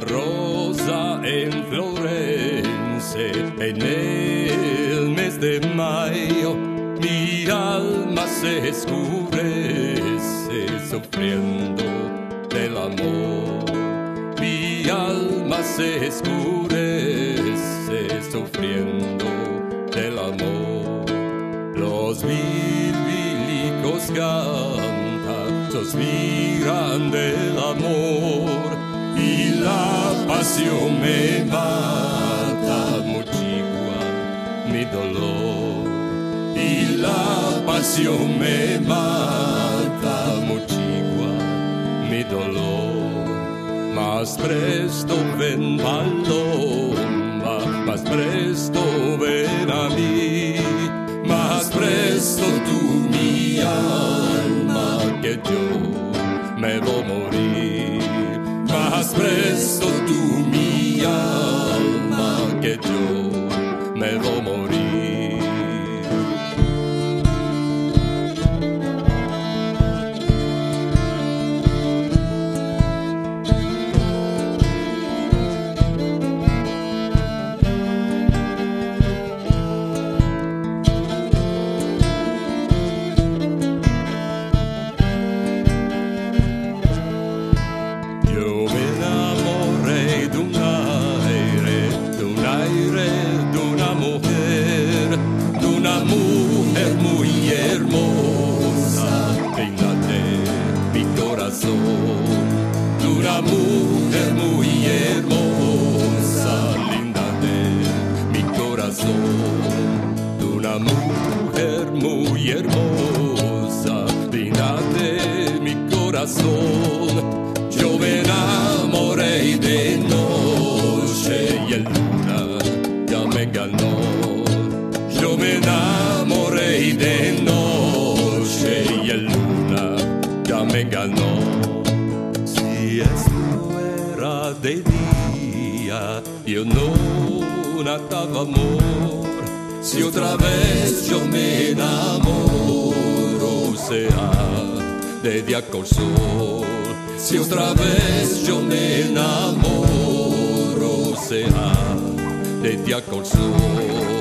rosa en Florence en el mes de mayo. Mi alma se escurece sufriendo del amor. Mi alma se escurece sufriendo del amor. Los bíblicos cantan, suspiran del amor la me mata, muchigua mi dolor. Y la pasión me mata, muchigua mi dolor. Más presto ven paloma, más presto ven a mí, más presto tú mi alma que yo me voy a morir. Más presto tú mi alma que yo me voy a mujer muy hermosa, de mi corazón, de una mujer muy hermosa, linda de mi corazón, de una mujer muy hermosa, digna de mi corazón. Yo me enamoré de noche y el enamoré de noche y el luna ya me ganó. Si esto era de día, yo no nataba amor. Si otra vez yo me enamoro, sea de día con sol. Si otra vez yo me enamoro, sea de día con sol.